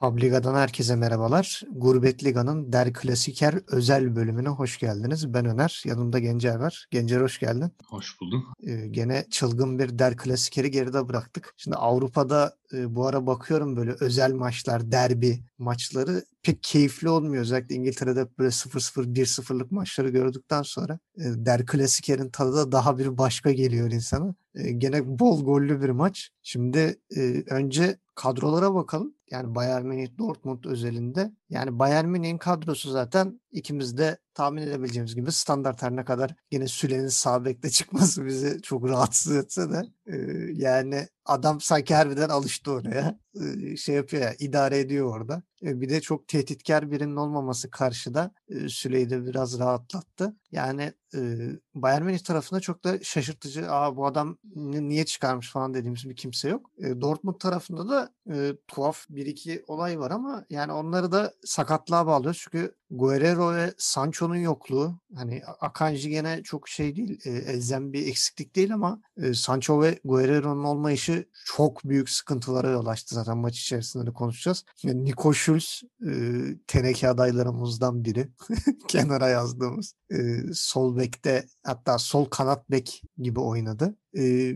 Publiga'dan herkese merhabalar. Gurbet Liga'nın Der Klasiker özel bölümüne hoş geldiniz. Ben Öner, yanımda Gencer var. Gencer hoş geldin. Hoş bulduk. Ee, gene çılgın bir Der Klasikeri geride bıraktık. Şimdi Avrupa'da e, bu ara bakıyorum böyle özel maçlar, derbi maçları pek keyifli olmuyor. Özellikle İngiltere'de böyle 0-0, 1-0'lık maçları gördükten sonra e, Der Klasiker'in tadı da daha bir başka geliyor insana. E, gene bol gollü bir maç. Şimdi e, önce kadrolara bakalım. Yani Bayern Münih Dortmund özelinde. Yani Bayern Münih'in kadrosu zaten ikimiz de tahmin edebileceğimiz gibi standart her ne kadar yine Süle'nin sağ bekte çıkması bizi çok rahatsız etse de e, yani adam sanki harbiden alıştı oraya. E, şey yapıyor ya idare ediyor orada. E, bir de çok tehditkar birinin olmaması karşıda e, Süle'yi de biraz rahatlattı. Yani e, Bayern Münih tarafında çok da şaşırtıcı. Aa bu adam niye çıkarmış falan dediğimiz bir kimse yok. E, Dortmund tarafında da e, tuhaf bir iki olay var ama yani onları da sakatlığa bağlıyor. Çünkü Guerrero ve Sancho'nun yokluğu hani Akanji gene çok şey değil e, elzem bir eksiklik değil ama e, Sancho ve Guerrero'nun olmayışı çok büyük sıkıntılara yol açtı zaten maç içerisinde de konuşacağız. Yani Nico Schulz e, teneke adaylarımızdan biri kenara yazdığımız e, sol bekte hatta sol kanat bek gibi oynadı.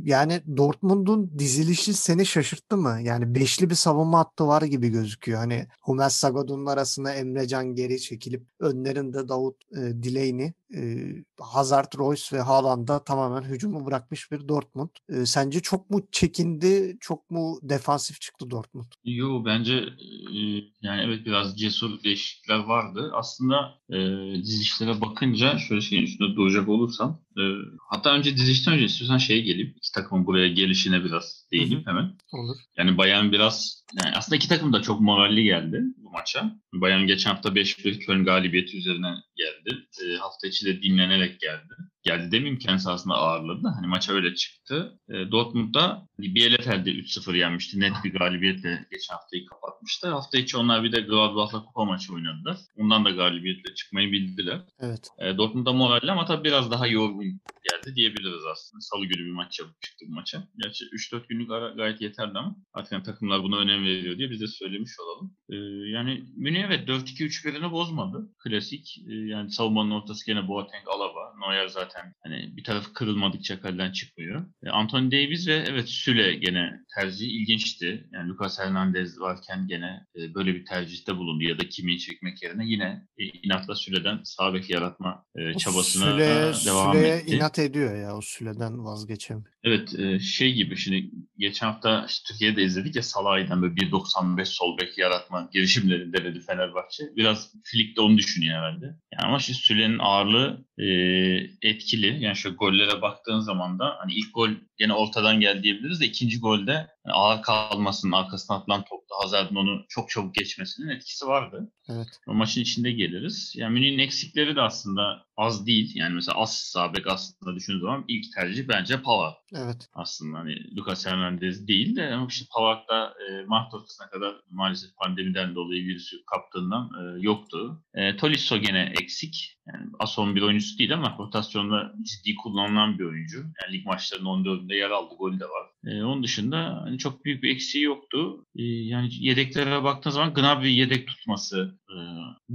Yani Dortmund'un dizilişi seni şaşırttı mı? Yani beşli bir savunma hattı var gibi gözüküyor. Hani Hummels Sagadun'un arasında Emrecan geri çekilip önlerinde Davut e, Delaney, e, Hazard, Royce ve Haaland'a tamamen hücumu bırakmış bir Dortmund. E, sence çok mu çekindi, çok mu defansif çıktı Dortmund? Yo bence e, yani evet biraz cesur değişiklikler vardı. Aslında e, dizilişlere bakınca şöyle şeyin üstünde duracak olursam e, hatta önce dizilişten önce istiyorsan şeye geleyim. İki takımın buraya gelişine biraz değineyim Hı-hı. hemen. Olur. Yani Bayern biraz yani aslında iki takım da çok moralli geldi bu maça. Bayern geçen hafta 5-1 Köln galibiyeti üzerine geldi. E, hafta içi de dinlenerek geldi. Geldi demeyeyim kendisi aslında ağırladı. Hani maça öyle çıktı. E, Dortmund'da hani Bielefeld'de 3-0 yenmişti. Net bir galibiyetle geçen haftayı kapatmıştı. Hafta içi onlar bir de Gladbach'la kupa maçı oynadılar. Ondan da galibiyetle çıkmayı bildiler. Evet. E, Dortmund'da moralli ama tabii biraz daha yorgun geldi diyebiliriz aslında. Salı günü bir maç yapıp çıktı bu maça. Gerçi 3-4 günlük ara gayet yeterli ama artık yani takımlar buna önem veriyor diye biz de söylemiş olalım. E, yani Münih evet 4-2-3-1'ini bozmadı. Klasik. E, yani savunmanın ortası gene Boateng, Alaba. Neuer zaten hani bir tarafı kırılmadıkça kaleden çıkmıyor. E, Anthony Davis ve evet Süle gene tercih ilginçti. Yani Lucas Hernandez varken gene e, böyle bir tercihte bulundu ya da kimi çekmek yerine yine e, inatla Süle'den sağ bek yaratma e, çabasına Süle, devam Süle etti. inat ediyor ya o Süle'den vazgeçemiyor. Evet e, şey gibi şimdi geçen hafta işte Türkiye'de izledik ya Salah'dan böyle 1.95 sol bek yaratma girişimleri denedi Fenerbahçe. Biraz Flick de onu düşünüyor herhalde. Yani ama şimdi Süle'nin ağırlığı e, etkili. Yani şu gollere baktığın zaman da hani ilk gol gene ortadan geldi diyebiliriz de ikinci golde yani ağır kalmasının arkasına atılan topta Hazard'ın onu çok çabuk geçmesinin etkisi vardı. Evet. O maçın içinde geliriz. Yani Münih'in eksikleri de aslında az değil. Yani mesela az sabek aslında düşündüğün zaman ilk tercih bence Pavard. Evet. Aslında hani Lucas Hernandez değil de ama işte Pavard da e, Mart ortasına kadar maalesef pandemiden dolayı virüsü kaptığından e, yoktu. E, Tolisso gene eksik. Yani Ason bir oyuncusu değil ama rotasyonda ciddi kullanılan bir oyuncu. Yani lig maçlarının 14'ünde yer aldı. Golü de var. E, onun dışında hani çok büyük bir eksiği yoktu. E, yani yedeklere baktığın zaman Gnabry yedek tutması e,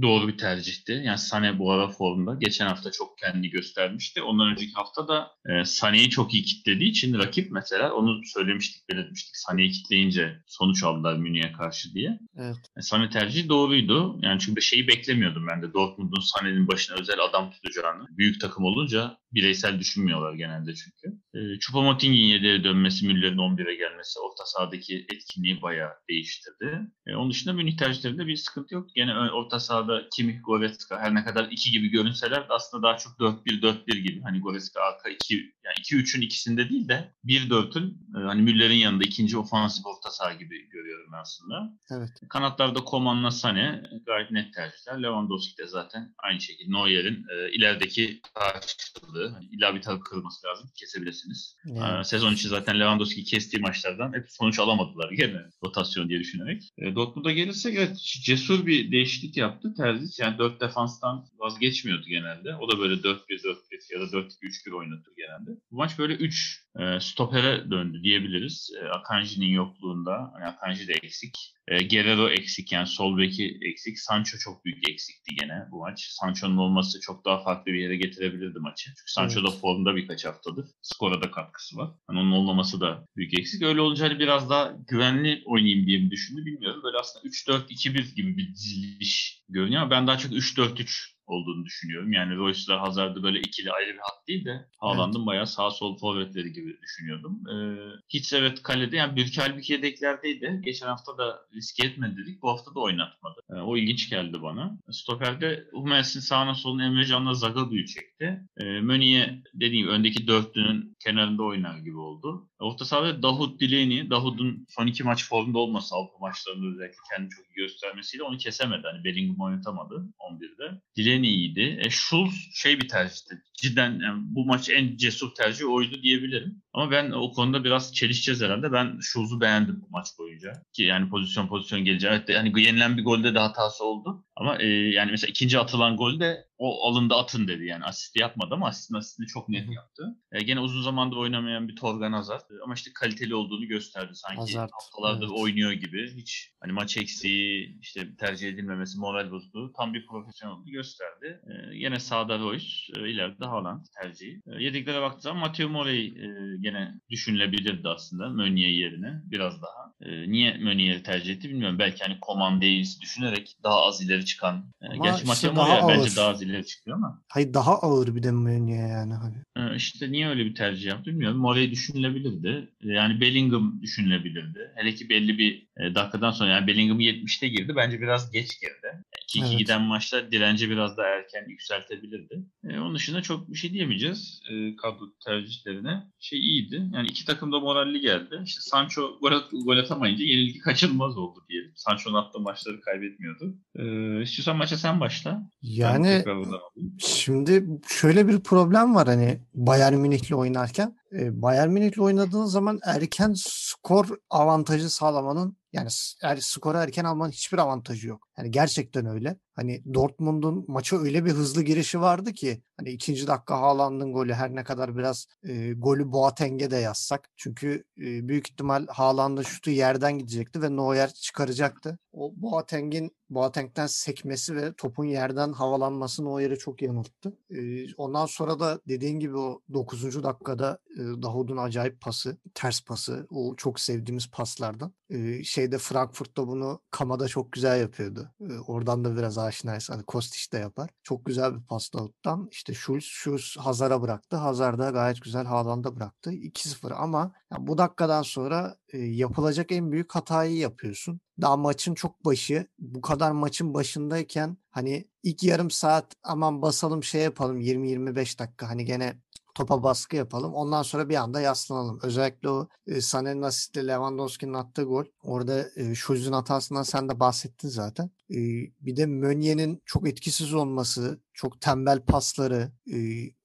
doğru bir tercihti. Yani Sane bu ara formda. Geçen hafta çok kendini göstermişti. Ondan önceki hafta da e, Sane'yi çok iyi kitlediği için rakip mesela onu söylemiştik, belirtmiştik. Sane'yi kitleyince sonuç aldılar Münih'e karşı diye. Evet. E, Sane tercihi doğruydu. Yani çünkü şeyi beklemiyordum ben de. Dortmund'un Sane'nin başına özel adam tutacağını. Büyük takım olunca bireysel düşünmüyorlar genelde çünkü. E, Choupo-Moting'in yedeğe dönmesi, Müller'in 11'e gelmesi orta sahadaki etkinliği bayağı değiştirdi. E, onun dışında Münih tercihlerinde bir sıkıntı yok. Gene orta sahada Kimmich, Goretzka her ne kadar 2 gibi görünseler de aslında daha çok 4-1-4-1 gibi. Hani Goretzka arka 2 yani 2-3'ün ikisinde değil de 1-4'ün e, hani Müller'in yanında ikinci ofansif orta saha gibi görüyorum aslında. Evet. Kanatlarda Koman'la Sane gayet net tercihler. Lewandowski de zaten aynı şekilde Neuer'in e, ilerideki karşılığı. Hani illa bir tarafı kırılması lazım. Kesebilirsiniz. Yani. E, sezon içi zaten Lewandowski kestiği maçlardan hep sonuç alamadılar gene rotasyon diye düşünerek. E, Dortmund'a gelirsek evet cesur bir değişiklik yaptı. Terzic yani 4 defanstan vazgeçmiyordu genelde. O da böyle 4-1-4-1 ya da 4-2-3-1 oynatır genelde. Bu maç böyle 3 e, stopere döndü diyebiliriz. E, Akanji'nin yokluğunda, hani Akanji de eksik. E, Guerrero eksik yani sol beki eksik. Sancho çok büyük eksikti gene bu maç. Sancho'nun olması çok daha farklı bir yere getirebilirdi maçı. Çünkü Sancho Evet. da formda birkaç haftadır. Skora da katkısı var. Hani onun olmaması da büyük eksik. Öyle olunca hani biraz daha güvenli oynayayım diye mi düşündü bilmiyorum. Böyle aslında 3-4-2-1 gibi bir diziliş görünüyor ama ben daha çok 3-4-3 olduğunu düşünüyorum. Yani Royce'la Hazard'ı böyle ikili ayrı bir hat değil de Haaland'ın bayağı sağ sol forvetleri gibi düşünüyordum. Ee, hiç evet kalede yani bir Halbuki yedeklerdeydi. Geçen hafta da riske etmedi dedik. Bu hafta da oynatmadı. Ee, o ilginç geldi bana. Stoper'de Hummels'in sağına soluna Emre Can'la Zagadu'yu çekti. Ee, Möniye dediğim gibi öndeki dörtlünün kenarında oynar gibi oldu. Orta sahada Davut Delaney, Davut'un son iki maç formda olması Avrupa maçlarında özellikle kendini çok iyi göstermesiyle onu kesemedi. Hani Bellingham oynatamadı 11'de. Delaney iyiydi. E, Schulz şey bir tercihti. Cidden yani bu maç en cesur tercih oydu diyebilirim. Ama ben o konuda biraz çelişeceğiz herhalde. Ben Schulz'u beğendim maç boyunca. Ki yani pozisyon pozisyon geleceği. Evet yani yenilen bir golde de hatası oldu. Ama e, yani mesela ikinci atılan golde o alında atın dedi yani asisti yapmadı ama asistin asistini çok net yaptı. E, gene uzun zamandır oynamayan bir Torgan Hazard E, ama işte kaliteli olduğunu gösterdi sanki Hazard, haftalardır evet. oynuyor gibi. Hiç hani maç eksiği işte tercih edilmemesi moral bozdu. Tam bir profesyonel olduğunu gösterdi. E, gene sağda Royce, e, ileride Haaland tercihi. E, yedeklere baktığı zaman Matteo Morey e, gene düşünülebilirdi aslında Meunier yerine biraz daha. E, niye Meunier'i tercih etti bilmiyorum. Belki hani Coman Davis düşünerek daha az ileri çıkan. E, Ama gerçi işte daha ağır. bence daha az ileri çıkıyor ama. Hayır daha ağır bir de Meunier yani hani. E, işte niye öyle bir tercih yaptı bilmiyorum. Morey düşünülebilirdi. E, Yani Bellingham düşünülebilirdi. Hele ki belli bir e, dakikadan sonra yani Bellingham 70'te girdi. Bence biraz geç girdi. 2-2 Evet. giden maçta direnci biraz daha erken yükseltebilirdi. E, onun dışında çok bir şey diyemeyeceğiz e, kadro tercihlerine. Şey iyiydi. Yani iki takım da moralli geldi. İşte Sancho gol, at- gol atamayınca yenilgi kaçınılmaz oldu diyelim. Sancho'nun attığı maçları kaybetmiyordu. E, istiyorsan maça sen başla. Yani alayım. Şimdi şöyle bir problem var hani Bayern Münih'le oynarken. Bayern Münih'le oynadığın zaman erken skor avantajı sağlamanın yani s- skora erken almanın hiçbir avantajı yok. Yani gerçekten öyle. Hani Dortmund'un maça öyle bir hızlı girişi vardı ki hani ikinci dakika Haaland'ın golü her ne kadar biraz e, golü Boateng'e de yazsak. Çünkü e, büyük ihtimal Haaland'ın şutu yerden gidecekti ve Neuer çıkaracaktı. O Boateng'in Boateng'den sekmesi ve topun yerden havalanması Neuer'i çok yanılttı. E, ondan sonra da dediğin gibi o 9. dakikada e, Davud'un acayip pası, ters pası. O çok sevdiğimiz paslardan. E, şeyde Frankfurt'ta bunu Kamada çok güzel yapıyordu. Oradan da biraz aşinayız. Hani Kostić de yapar. Çok güzel bir pas Davut'tan. İşte Schulz, Schulz Hazar'a bıraktı. Hazar da gayet güzel Haaland'a bıraktı. 2-0 ama ya bu dakikadan sonra yapılacak en büyük hatayı yapıyorsun. Daha maçın çok başı. Bu kadar maçın başındayken hani ilk yarım saat aman basalım şey yapalım 20-25 dakika hani gene topa baskı yapalım. Ondan sonra bir anda yaslanalım. Özellikle o e, Sané'nin asisti Lewandowski'nin attığı gol. Orada e, Schulz'un hatasından sen de bahsettin zaten. E, bir de Meunier'in çok etkisiz olması, çok tembel pasları, e,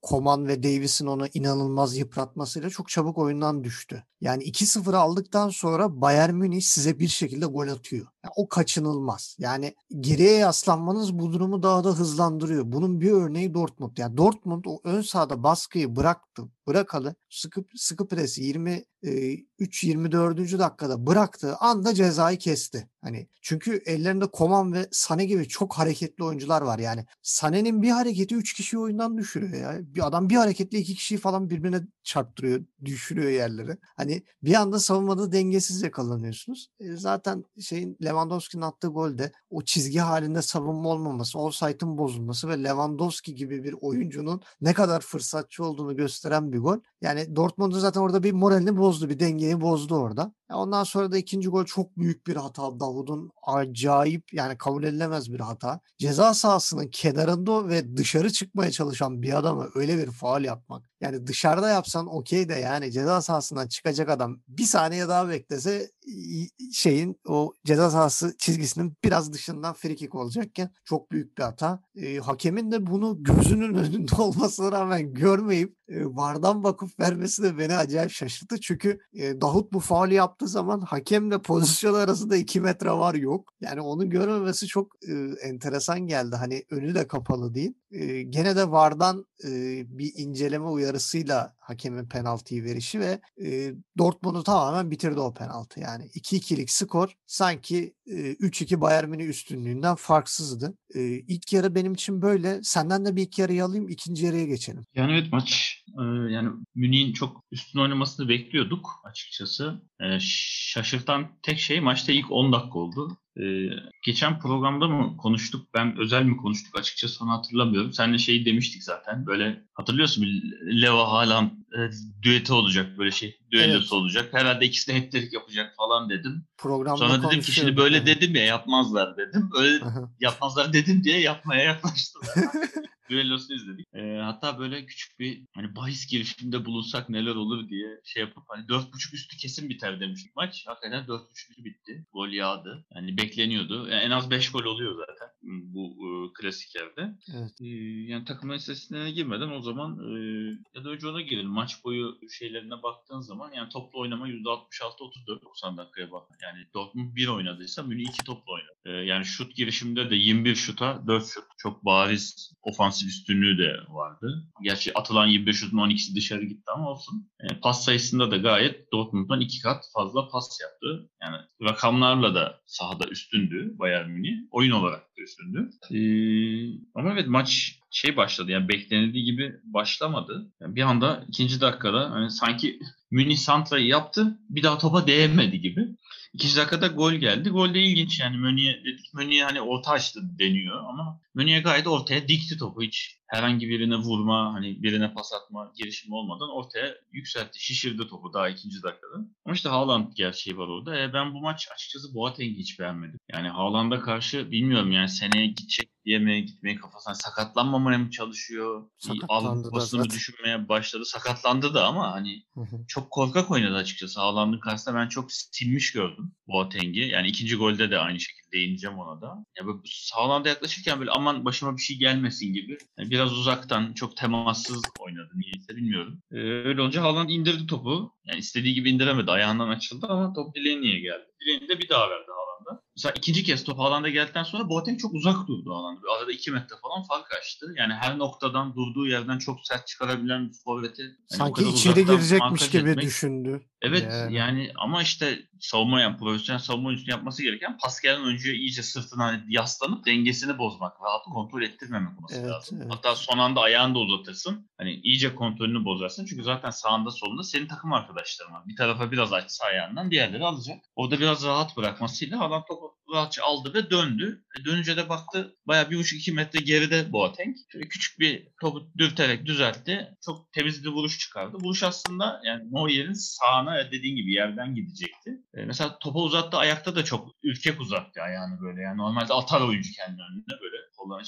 Coman ve Davis'in onu inanılmaz yıpratmasıyla çok çabuk oyundan düştü. Yani 2-0 aldıktan sonra Bayern Münih size bir şekilde gol atıyor. Yani o kaçınılmaz. Yani geriye yaslanmanız bu durumu daha da hızlandırıyor. Bunun bir örneği Dortmund. Yani Dortmund o ön sahada baskıyı bıraktı. Bırakalı sıkı, sıkı presi 23-24. dakikada bıraktığı anda cezayı kesti. Hani çünkü ellerinde Koman ve Sane gibi çok hareketli oyuncular var. Yani Sane'nin bir hareketi 3 kişiyi oyundan düşürüyor ya. Bir adam bir hareketle iki kişiyi falan birbirine çarptırıyor, düşürüyor yerlere. Hani bir anda savunmada dengesiz yakalanıyorsunuz. E, zaten şeyin Lewandowski'nin attığı golde o çizgi halinde savunma olmaması, offside'ın bozulması ve Lewandowski gibi bir oyuncunun ne kadar fırsatçı olduğunu gösteren bir gol. Yani Dortmund'un zaten orada bir moralini bozdu, bir dengeyi bozdu orada. Ondan sonra da ikinci gol çok büyük bir hata. Davud'un acayip yani kabul edilemez bir hata. Ceza sahasının kenarında ve dışarı çıkmaya çalışan bir adama öyle bir faal yapmak. Yani dışarıda yapsan okey de yani ceza sahasından çıkacak adam bir saniye daha beklese şeyin o ceza sahası çizgisinin biraz dışından frikik olacakken çok büyük bir hata. E, hakemin de bunu gözünün önünde olmasına rağmen görmeyip e, vardan bakıp vermesi de beni acayip şaşırttı. Çünkü e, Davut bu faali yaptığı zaman hakemle pozisyon arasında 2 metre var yok. Yani onu görmemesi çok e, enteresan geldi. Hani önü de kapalı değil. E, gene de vardan e, bir inceleme uyarısıyla hakemin penaltıyı verişi ve e, Dortmund'u tamamen bitirdi o penaltı. Yani 2-2'lik skor sanki e, 3-2 Bayern Münih üstünlüğünden farksızdı. E, ilk yarı benim için böyle. Senden de bir ilk yarıyı alayım, ikinci yarıya geçelim. Yani evet maç e, yani Münih'in çok üstün oynamasını bekliyorduk açıkçası. E, şaşırtan tek şey maçta ilk 10 dakika oldu. Ee, geçen programda mı konuştuk? Ben özel mi konuştuk açıkçası onu hatırlamıyorum. Seninle şeyi demiştik zaten. Böyle hatırlıyorsun Leo Haaland e, düeti olacak böyle şey. Düellosu evet. olacak. Herhalde ikisi de heptelik yapacak falan dedim. Programda Sonra dedim ki şimdi böyle yani. dedim ya yapmazlar dedim. Öyle yapmazlar dedim diye yapmaya yaklaştılar. düellosunu izledik. E, hatta böyle küçük bir hani bahis girişiminde bulunsak neler olur diye şey yapıp hani 4.5 üstü kesin biter demiştik maç. Hakikaten 4.5 üstü bitti. Gol yağdı. Yani bekleniyordu. Yani en az 5 gol oluyor zaten bu e, klasik yerde. Evet. E, yani takım istatistiklerine girmeden o zaman e, ya da önce ona girelim. Maç boyu şeylerine baktığın zaman yani toplu oynama %66-34 90 dakikaya bak. Yani Dortmund 1 oynadıysa Münih 2 toplu oynadı. E, yani şut girişiminde de 21 şuta 4 şut. Çok bariz ofansif üstünlüğü de vardı. Gerçi atılan 25 şutun 12'si dışarı gitti ama olsun. E, pas sayısında da gayet Dortmund'dan 2 kat fazla pas yaptı. Yani rakamlarla da sahada üstündü Bayern Münih. Oyun olarak da üstündü. Ee, ama evet maç şey başladı yani beklenildiği gibi başlamadı. Yani bir anda ikinci dakikada hani sanki Münih Santra'yı yaptı bir daha topa değmedi gibi. İkinci dakikada gol geldi. Gol de ilginç yani Mönü'ye dedik Mönü'ye hani orta açtı deniyor ama Mönü'ye gayet ortaya dikti topu hiç herhangi birine vurma hani birine pas atma girişimi olmadan ortaya yükseltti şişirdi topu daha ikinci dakikada. Ama işte Haaland gerçeği var orada. E, ben bu maç açıkçası Boateng'i hiç beğenmedim. Yani Haaland'a karşı bilmiyorum yani seneye gidecek diye mi gitmeyi kafasına sakatlanmamaya mı çalışıyor? Sakatlandı Alıp mı düşünmeye başladı. Sakatlandı da ama hani çok korkak oynadı açıkçası. Haaland'ın karşısında ben çok silmiş gördüm Boateng'i. Yani ikinci golde de aynı şekilde değineceğim ona da. Ya böyle Haaland'a yaklaşırken böyle aman başıma bir şey gelmesin gibi. Yani biraz uzaktan çok temassız oynadı niyeyse bilmiyorum. Ee, öyle olunca Haaland indirdi topu. Yani istediği gibi indiremedi. Ayağından açıldı ama top dileğine niye geldi? Dileğini de bir daha verdi Haaland'a. Mesela ikinci kez top Haaland'a geldikten sonra Boateng çok uzak durdu Haaland'a. Arada iki metre falan fark açtı. Yani her noktadan durduğu yerden çok sert çıkarabilen bir forveti. Yani Sanki içeri girecekmiş gibi etmek. düşündü. Evet yani. yani ama işte savunma yani profesyonel savunma oyuncusu yapması gereken Pascal'ın önce iyice sırtına yaslanıp dengesini bozmak, rahat kontrol ettirmemek olması evet, lazım. Evet. Hatta son anda ayağını da uzatırsın. Hani iyice kontrolünü bozarsın. Çünkü zaten sağında solunda senin takım arkadaşların var. Bir tarafa biraz açsa ayağından diğerleri alacak. Orada biraz rahat bırakmasıyla adam topu rahatça aldı ve döndü. E dönünce de baktı baya bir buçuk iki metre geride Boateng. Şöyle küçük bir topu dürterek düzeltti. Çok temiz bir vuruş çıkardı. Vuruş aslında yani Neuer'in sağına dediğin gibi yerden gidecekti. E, mesela topa uzattı ayakta da çok ürkek uzattı ayağını böyle. Yani normalde atar oyuncu kendi önüne böyle kollarını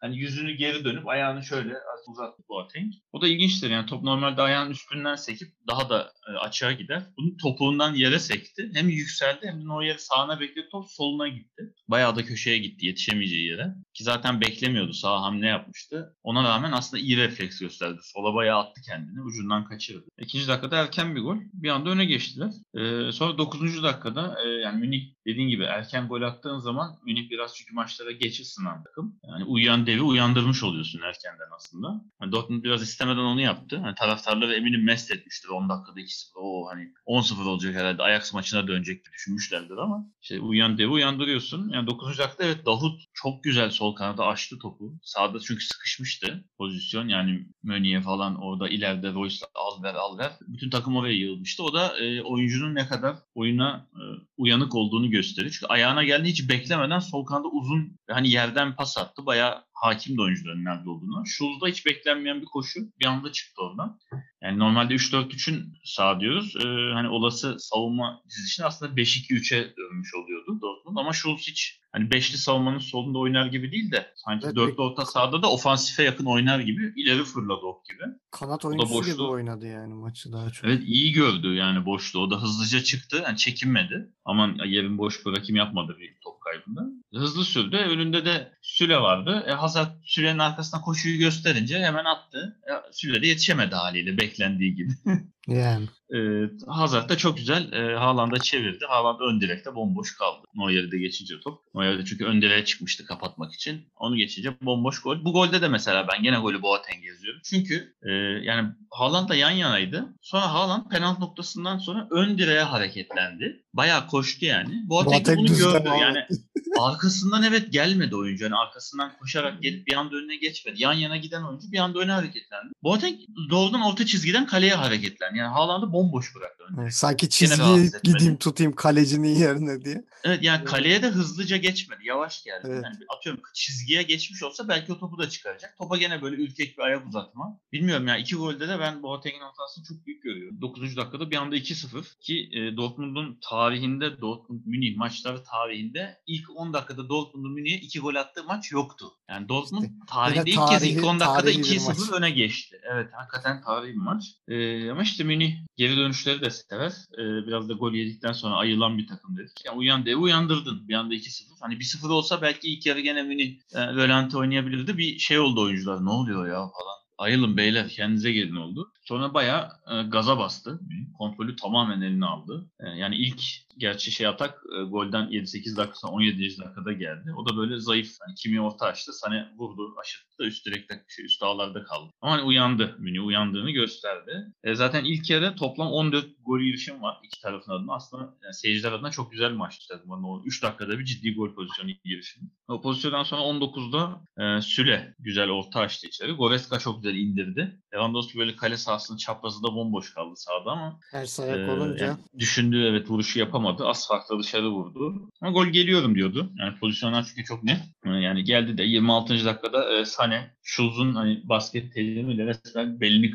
Hani yüzünü geri dönüp ayağını şöyle uzattı Boateng. O da ilginçtir yani top normalde ayağın üstünden sekip daha da e, açığa gider. Bunun topuğundan yere sekti. Hem yükseldi hem de yer sağına bekledi top soluna gitti. Bayağı da köşeye gitti yetişemeyeceği yere. Ki zaten beklemiyordu sağ hamle yapmıştı. Ona rağmen aslında iyi refleks gösterdi. Sola bayağı attı kendini. Ucundan kaçırdı. İkinci dakikada erken bir gol. Bir anda öne geçtiler. Ee, sonra 9. dakikada e, yani Münih dediğin gibi erken gol attığın zaman Münih biraz çünkü maçlara geç ısınan takım. Yani uyuyan devi uyandırmış oluyorsun erkenden aslında. Yani Dortmund biraz istemeden onu yaptı. Hani taraftarları eminim mest etmiştir 10 dakikada 2-0. O hani 10-0 olacak herhalde. Ajax maçına dönecek düşünmüşlerdir ama işte uyuyan devi uyandırıyorsun. Yani 9. dakikada evet Davut çok güzel sol kanada açtı topu. Sağda çünkü sıkışmıştı pozisyon. Yani Mönye falan orada ileride Royce al ver al ver. Bütün takım oraya yığılmıştı. O da e, oyuncunun ne kadar oyuna e, uyanık olduğunu gösteriyor. Çünkü ayağına geldi hiç beklemeden sol kanada uzun hani yerden pas attı. Bayağı hakim de oyuncuların nerede olduğunu. Şulz'da hiç beklenmeyen bir koşu bir anda çıktı oradan. Yani normalde 3-4-3'ün sağ diyoruz. Ee, hani olası savunma dizilişini aslında 5-2-3'e dönmüş oluyordu Dortmund ama Schulz hiç hani beşli savunmanın solunda oynar gibi değil de sanki Evet, dörtlü orta sahada da ofansife yakın oynar gibi ileri fırladı ok gibi. Kanat oyuncusu gibi boşluğu- oynadı yani maçı daha çok. Evet iyi gördü yani boşluğu. O da hızlıca çıktı. Yani çekinmedi. Aman yerin boş bırakayım yapmadı bir top kaybında. Hızlı sürdü. Önünde de Süle vardı. E, Hazard Süle'nin arkasına koşuyu gösterince hemen attı. E, Süle de yetişemedi haliyle beklendiği gibi. Yani. E, Hazard da çok güzel e, Haaland'a çevirdi. Haaland ön direkte bomboş kaldı. Neuer'i de geçince top. Neuer de çünkü ön direğe çıkmıştı kapatmak için. Onu geçince bomboş gol. Bu golde de mesela ben gene golü Boateng yazıyorum. Çünkü e, yani Haaland'la yan yanaydı. Sonra Haaland penaltı noktasından sonra ön direğe hareketlendi. Bayağı koştu yani. Boateng, Boateng bunu gördü. Yani arkasından evet gelmedi oyuncu. Yani arkasından koşarak gelip bir anda önüne geçmedi. Yan yana giden oyuncu bir anda öne hareketlendi. Boateng doğrudan orta çizgiden kaleye hareketlendi. Yani Haaland'ı bomboş bıraktı önde. Sanki çizgiyi gideyim tutayım kalecinin yerine diye. Evet yani kaleye de hızlıca geçmedi. Yavaş geldi. Evet. Yani atıyorum çizgiye geçmiş olsa belki o topu da çıkaracak. Topa gene böyle ürkek bir ayak uzatma. Bilmiyorum ya iki golde de ben Boateng'in hatasını çok büyük görüyorum. 9. dakikada bir anda 2-0 ki e, Dortmund'un tarihinde Dortmund Münih maçları tarihinde ilk 10 dakikada Dortmund'un Münih'e 2 gol attığı maç yoktu. Yani Dortmund İşte tarihinde ilk kez ilk 10 dakikada tarihi bir 2-0 maç. öne geçti. Evet hakikaten tarihi bir maç. E, ama işte Münih geri dönüşleri de sever. E, biraz da gol yedikten sonra ayılan bir takım dedik. Yani uyan devi uyandırdın. Bir anda 2-0. Hani 1-0 olsa belki ilk yarı gene Münih e, oynayabilirdi. Bir şey oldu oyuncular. Ne oluyor ya falan. Ayılın beyler kendinize gelin oldu. Sonra bayağı e, gaza bastı. Kontrolü tamamen eline aldı. E, yani ilk gerçi şey atak e, golden 7-8 dakika sonra 17. dakikada geldi. O da böyle zayıf. Hani kimi orta açtı. Sane vurdu aşırttı da üst direkte şey, üst ağlarda kaldı. Ama hani uyandı. Münih uyandığını gösterdi. E, zaten ilk yarı toplam 14 gol girişim var iki tarafın adına. Aslında yani seyirciler adına çok güzel bir maçtı. Yani o 3 dakikada bir ciddi gol pozisyonu girişim. O pozisyondan sonra 19'da e, Süle güzel orta açtı içeri. Goreska çok güzel indirdi. Lewandowski böyle kale sahasının çaprazında bomboş kaldı sahada ama Ters ayak ee, olunca. yani düşündüğü evet vuruşu yapamadı. Az farkla dışarı vurdu. Ama gol geliyorum diyordu. Yani pozisyonlar çünkü çok net. Yani geldi de 26. dakikada e, Sane Schulz'un hani basket tecrübesiyle resmen belini.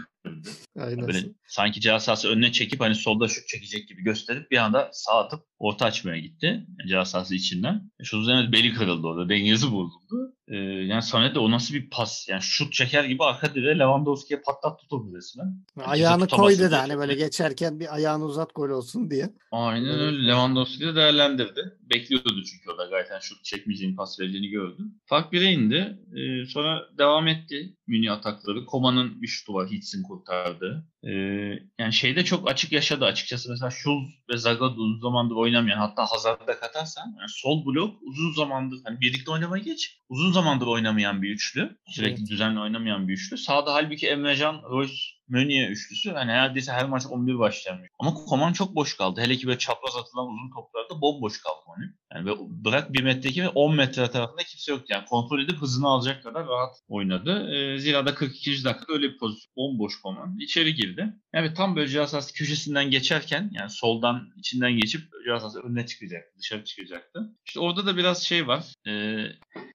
Aynen. Böyle sanki ceza sahası önüne çekip hani solda şut çekecek gibi gösterip bir anda sağ atıp orta açmaya gitti. Ceza sahası içinden. Schulz'un evet beli kırıldı orada. Dengesi bozuldu. Ee, yani Sané de o nasıl bir pas. Yani şut çeker gibi arka direğe Lewandowski'ye patlattı topu resmen. Yani Ayağını koy dedi hani böyle geçerken bir ayağını uzat gol olsun diye. Aynen öyle. Lewandowski de değerlendirdi. Bekliyordu çünkü o da gayet yani şut çekmeyeceğini, pas vereceğini gördü. Fark 1'e indi. Ee, sonra devam etti Münih atakları. Koma'nın bir şutu var. Hitz'in kurtardı. Ee, yani şeyde çok açık yaşadı açıkçası. Mesela Schulz ve Zagadou uzun zamandır oynamayan hatta Hazard'ı da katarsan yani sol blok uzun zamandır hani birlikte oynamayı geç. Uzun zamandır oynamayan bir üçlü. Sürekli Evet. düzenli oynamayan bir üçlü. Sağda halbuki Emrecan, Royce, Meunier üçlüsü. Hani neredeyse her maç 11 başlayan. Ama Koman çok boş kaldı. Hele ki böyle çapraz atılan uzun toplarda bomboş kaldı onu. Yani bırak 1 metreki ve 10 metre tarafında kimse yoktu. Yani kontrol edip hızını alacak kadar rahat oynadı. Ee, zira da 42. dakikada öyle bir pozisyon. Bomboş Koman. içeri girdi. Yani tam böyle sahası köşesinden geçerken yani soldan içinden geçip sahası önüne çıkacaktı. Dışarı çıkacaktı. İşte orada da biraz şey var. Ee,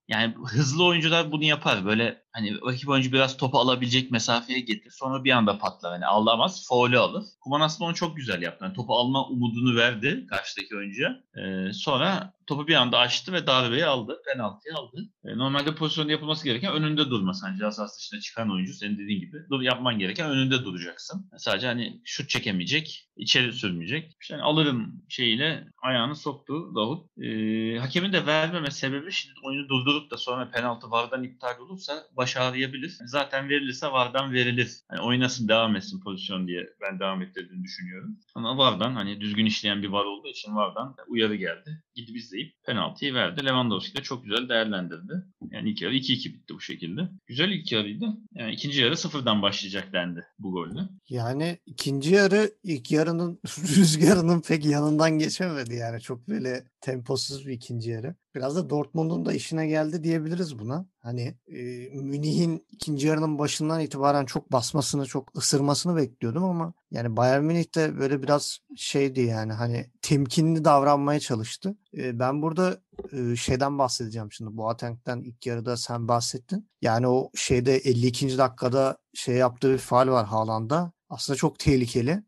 yani hızlı oyuncular bunu yapar. Böyle hani rakip oyuncu biraz topu alabilecek mesafeye getir. Sonra bir anda patlar. Hani alamaz. Faulü alır. Kuman aslında onu çok güzel yaptı. Yani topu alma umudunu verdi karşıdaki oyuncuya. Ee, sonra topu bir anda açtı ve darbeyi aldı. Penaltıyı aldı. Ee, normalde pozisyonda yapılması gereken önünde durması. Hani sahası dışına çıkan oyuncu senin dediğin gibi. Dur, yapman gereken önünde duracaksın. Sadece hani şut çekemeyecek. İçeri sürmeyecek. İşte hani alırım şeyiyle ayağını soktu Davut. Ee, hakemin de vermeme sebebi şimdi oyunu durdurup da sonra penaltı vardan iptal olursa baş ağrıyabilir. Zaten verilirse vardan verilir. Hani oynasın devam etsin pozisyon diye ben devam ettirdiğini düşünüyorum. Ama vardan hani düzgün işleyen bir var olduğu için vardan uyarı geldi. Gidip izleyip penaltıyı verdi. Lewandowski de çok güzel değerlendirdi. Yani ilk yarı 2-2 bitti bu şekilde. Güzel ilk yarıydı. Yani ikinci yarı sıfırdan başlayacak dendi bu golle. Yani ikinci yarı ilk yarının rüzgarının pek yanından geçemedi yani. Çok böyle temposuz bir ikinci yarı. Biraz da Dortmund'un da işine geldi diyebiliriz buna. Hani e, Münih'in ikinci yarının başından itibaren çok basmasını, çok ısırmasını bekliyordum ama yani Bayern Münih de böyle biraz şeydi yani hani temkinli davranmaya çalıştı. E, ben burada e, şeyden bahsedeceğim şimdi. Boateng'den ilk yarıda sen bahsettin. Yani o şeyde 52. dakikada şey yaptığı bir faal var Haaland'a. Aslında çok tehlikeli.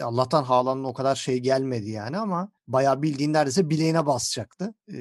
Allah'tan Haaland'ın o kadar şey gelmedi yani ama bayağı bildiğin neredeyse bileğine basacaktı. E,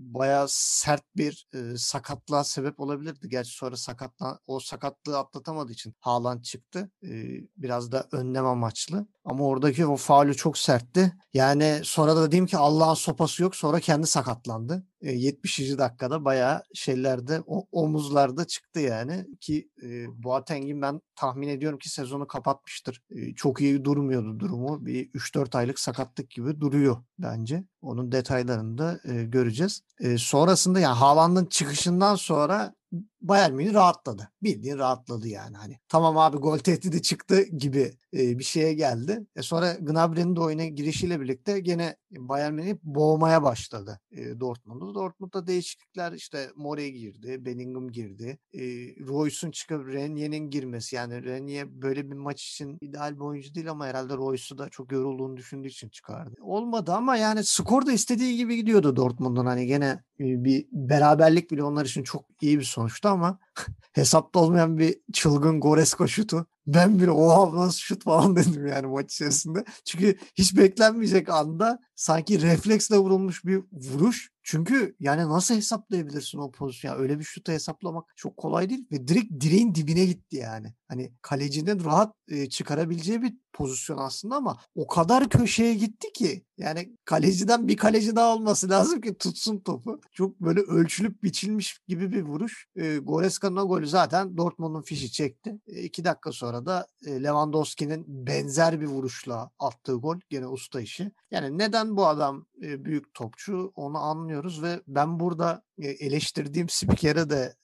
bayağı sert bir e, sakatlığa sebep olabilirdi. Gerçi sonra sakatla, o sakatlığı atlatamadığı için Haaland çıktı. E, biraz da önlem amaçlı. Ama oradaki o faulü çok sertti. Yani sonra da diyeyim ki Allah'ın sopası yok. Sonra kendi sakatlandı. E, 70. dakikada bayağı şeylerde o, omuzlarda çıktı yani. Ki e, Boateng'in ben tahmin ediyorum ki sezonu kapatmıştır. E, çok iyi durmuyordu durumu. Bir 3-4 aylık sakatlık gibi duruyor bence. Onun detaylarını da e, göreceğiz. E, sonrasında yani Haaland'ın çıkışından sonra Bayern Münih rahatladı. Bildiğin rahatladı yani. Hani tamam abi gol tehdidi çıktı gibi e, bir şeye geldi. E sonra Gnabry'nin de oyuna girişiyle birlikte gene Bayern Münih boğmaya başladı e, Dortmund'u. Dortmund'da değişiklikler işte More girdi, Bellingham girdi. E, Royce'un çıkıp Renier'in girmesi yani Renier böyle bir maç için ideal bir oyuncu değil ama herhalde Royce'u da çok yorulduğunu düşündüğü için çıkardı. Olmadı ama yani skor da istediği gibi gidiyordu Dortmund'un hani gene bir beraberlik bile onlar için çok iyi bir sonuçtu ama hesapta olmayan bir çılgın Goresko şutu. Ben bile oha nasıl şut falan dedim yani maç içerisinde. Çünkü hiç beklenmeyecek anda sanki refleksle vurulmuş bir vuruş. Çünkü yani nasıl hesaplayabilirsin o pozisyonu? Yani öyle bir şutu hesaplamak çok kolay değil ve direkt direğin dibine gitti yani. Hani kalecinin rahat e, çıkarabileceği bir pozisyon aslında ama o kadar köşeye gitti ki yani kaleciden bir kaleci daha olması lazım ki tutsun topu. Çok böyle ölçülüp biçilmiş gibi bir vuruş. E, Goreska'nın o golü zaten Dortmund'un fişi çekti. E, iki dakika sonra da e, Lewandowski'nin benzer bir vuruşla attığı gol. Gene usta işi. Yani neden bu adam büyük topçu onu anlıyoruz ve ben burada eleştirdiğim spikere de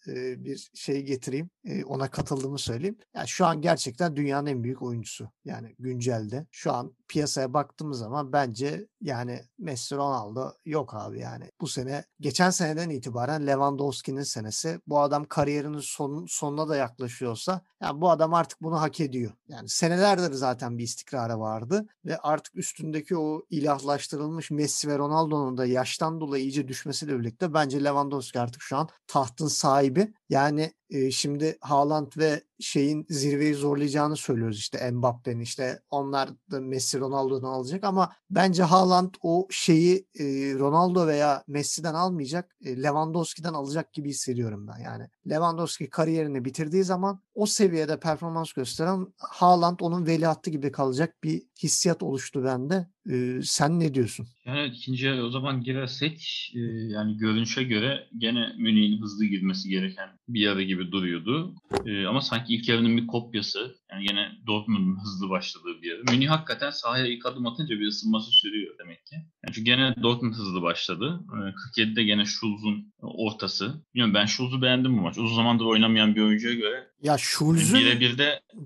bir şey getireyim. Ona katıldığımı söyleyeyim. Yani şu an gerçekten dünyanın en büyük oyuncusu. Yani güncelde. Şu an piyasaya baktığımız zaman bence yani Messi Ronaldo yok abi yani. Bu sene geçen seneden itibaren Lewandowski'nin senesi. Bu adam kariyerinin son, sonuna da yaklaşıyorsa yani bu adam artık bunu hak ediyor. Yani senelerdir zaten bir istikrarı vardı ve artık üstündeki o ilahlaştırılmış Messi ve Ronaldo'nun da yaştan dolayı iyice düşmesiyle birlikte bence Lewandowski artık şu an tahtın sahibi. Yani e, şimdi Haaland ve şeyin zirveyi zorlayacağını söylüyoruz işte Mbappe'nin işte onlar da Messi Ronaldo'dan alacak ama bence Haaland o şeyi e, Ronaldo veya Messi'den almayacak e, Lewandowski'den alacak gibi hissediyorum ben yani. Lewandowski kariyerini bitirdiği zaman o seviyede performans gösteren Haaland onun veliahtı gibi kalacak bir hissiyat oluştu bende. Ee, sen ne diyorsun? Yani ikinci o zaman girersek e, yani görünüşe göre gene Münih'in hızlı girmesi gereken bir yarı gibi duruyordu. E, ama sanki ilk yarının bir kopyası. Yani gene Dortmund'un hızlı başladığı bir yarı. Münih hakikaten sahaya ilk adım atınca bir ısınması sürüyor demek ki. Yani çünkü gene Dortmund hızlı başladı. E, 47'de gene Schulz'un ortası. Bilmiyorum ben Schulz'u beğendim bu maç. Uzun zamandır oynamayan bir oyuncuya göre ya Schulz'un birebir